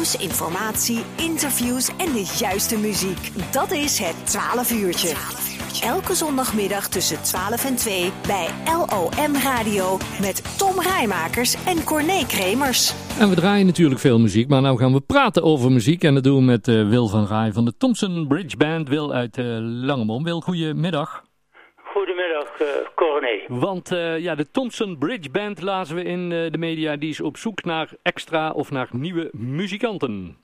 Informatie, interviews en de juiste muziek. Dat is het 12 uurtje. Elke zondagmiddag tussen 12 en 2 bij LOM Radio met Tom Rijmakers en Corné Kremers. En we draaien natuurlijk veel muziek, maar nou gaan we praten over muziek. En dat doen we met uh, Wil van Rij van de Thompson Bridge Band. Wil uit uh, Langemom. Wil, goedemiddag. Goedemiddag, uh, Corné. Want uh, ja, de Thompson Bridge Band lazen we in uh, de media. Die is op zoek naar extra of naar nieuwe muzikanten.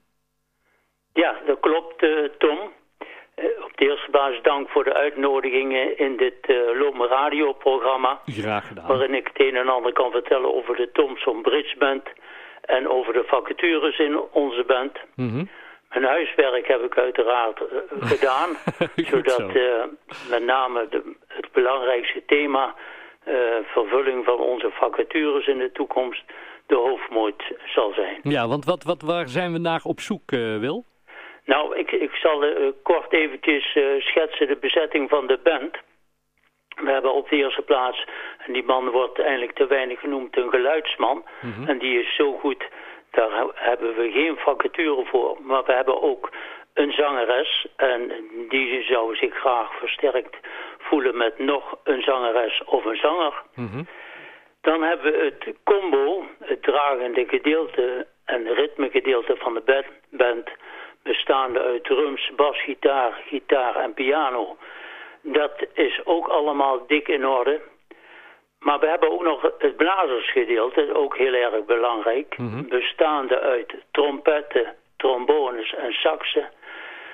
Ja, dat klopt, Tom. op de eerste plaats dank voor de uitnodigingen in dit Lome radioprogramma. Graag gedaan. Waarin ik het een en ander kan vertellen over de Thompson Bridge Band. En over de vacatures in onze band. Mm -hmm. Mijn huiswerk heb ik uiteraard uh, gedaan, zodat uh, met name de, het belangrijkste thema, uh, vervulling van onze vacatures in de toekomst, de hoofdmoot zal zijn. Ja, want wat, wat, waar zijn we naar op zoek, Wil? Nou, ik, ik zal kort eventjes schetsen de bezetting van de band. We hebben op de eerste plaats, en die man wordt eigenlijk te weinig genoemd, een geluidsman. Mm -hmm. En die is zo goed daar hebben we geen vacature voor, maar we hebben ook een zangeres en die zou zich graag versterkt voelen met nog een zangeres of een zanger. Mm -hmm. Dan hebben we het combo, het dragende gedeelte en ritmegedeelte van de band, bestaande uit drums, bas, gitaar, gitaar en piano. Dat is ook allemaal dik in orde. Maar we hebben ook nog het blazersgedeelte, ook heel erg belangrijk. Mm -hmm. Bestaande uit trompetten, trombones en saxen.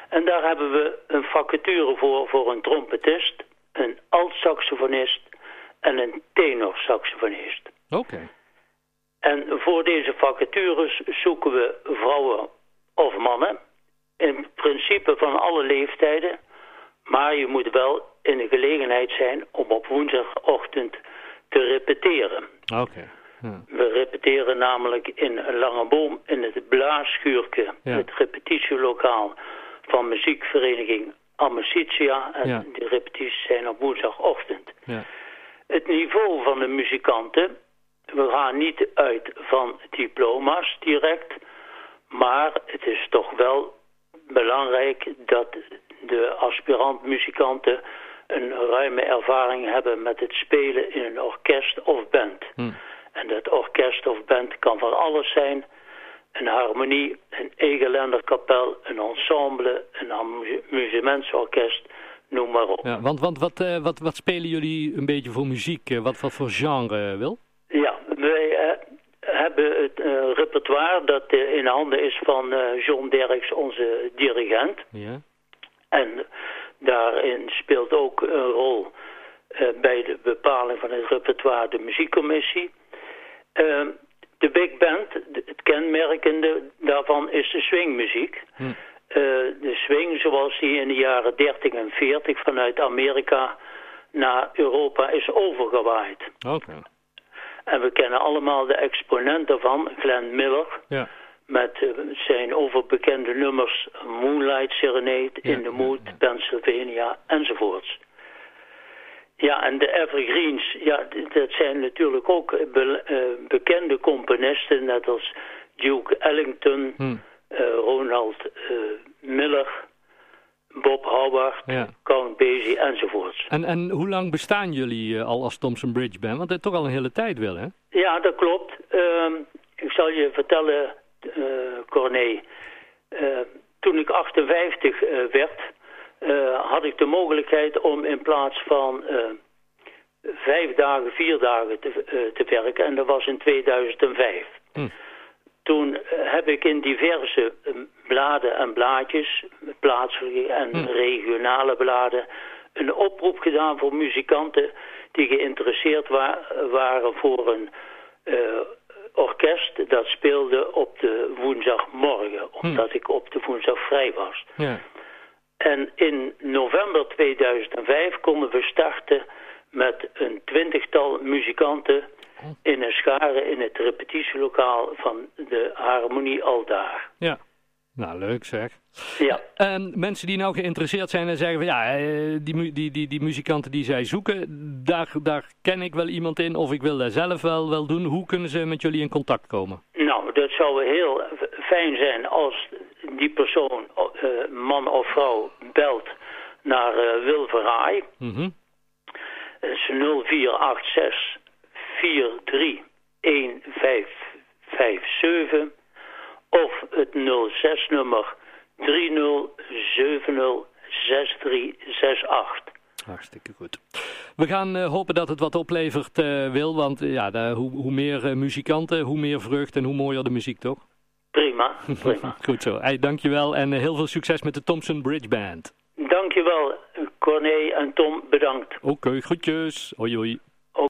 En daar hebben we een vacature voor, voor een trompetist, een alt-saxofonist en een tenorsaxofonist. Oké. Okay. En voor deze vacatures zoeken we vrouwen of mannen. In principe van alle leeftijden. Maar je moet wel in de gelegenheid zijn om op woensdagochtend te repeteren. Oké. Okay. Ja. We repeteren namelijk in een lange boom in het blaasschuurke, ja. het repetitielokaal van muziekvereniging Amicitia. En ja. de repetities zijn op woensdagochtend. Ja. Het niveau van de muzikanten, we gaan niet uit van diploma's direct, maar het is toch wel belangrijk dat de aspirant-muzikanten een ruime ervaring hebben met het spelen in een orkest of band. Hm. En dat orkest of band kan van alles zijn. Een harmonie, een egelenderkapel, een ensemble, een amusementsorkest, noem maar op. Ja, want want wat, uh, wat, wat spelen jullie een beetje voor muziek? Wat, wat voor genre, Wil? Ja, wij hebben het repertoire dat in handen is van John Derks, onze dirigent. Ja. En daarin speelt ook een rol bij de bepaling van het repertoire de muziekcommissie. Uh, de big band, het kenmerkende daarvan is de swingmuziek. Hm. Uh, de swing zoals die in de jaren 30 en 40 vanuit Amerika naar Europa is overgewaaid. Oké. Okay. En we kennen allemaal de exponent daarvan, Glenn Miller. Ja met uh, zijn overbekende nummers Moonlight Serenade, ja, In the Mood, ja. Pennsylvania enzovoorts. Ja, en de Evergreens, ja, dat zijn natuurlijk ook be uh, bekende componisten, net als Duke Ellington, hm. uh, Ronald Miller, Bob Howard, ja. Count Basie enzovoorts. En, en hoe lang bestaan jullie al als Thompson Bridge Band? Want dat is toch al een hele tijd wel, hè? Ja, dat klopt. Ehm, ik zal je vertellen Corné. Uh, toen ik 58 uh, werd, had ik de mogelijkheid om in plaats van vijf dagen, vier dagen te, te, werken. En dat was in 2005. Hm. Toen heb ik in diverse bladen en blaadjes, plaatselijke en hm. regionale bladen, een oproep gedaan voor muzikanten die geïnteresseerd wa waren voor een orkest dat speelde op de woensdagmorgen, omdat hm. ik op de woensdag vrij was. Ja. En in november 2005 konden we starten met een twintigtal muzikanten in een schare in het repetitielokaal van de Harmonie Aldaar. Ja, nou leuk zeg. Ja. En mensen die nou geïnteresseerd zijn en zeggen van ja, die, die, die, die muzikanten die zij zoeken, daar, daar ken ik wel iemand in of ik wil dat zelf wel, wel doen. Hoe kunnen ze met jullie in contact komen? Nou, dat zou heel fijn zijn als die persoon, uh, man of vrouw, belt naar uh, Wil Verraai. Mm -hmm. Dat is 0486 431557 of het 06 nummer 30706368. Hartstikke goed. We gaan uh, hopen dat het wat oplevert, uh, Wil. Want uh, ja, de, hoe, hoe, meer muzikanten, hoe meer vreugd en hoe mooier de muziek, toch? Prima, prima. goed zo. Hey, dankjewel en heel veel succes met de Thompson Bridge Band. Dankjewel, Corné en Tom, bedankt. Oké, okay, groetjes. Hoi hoi.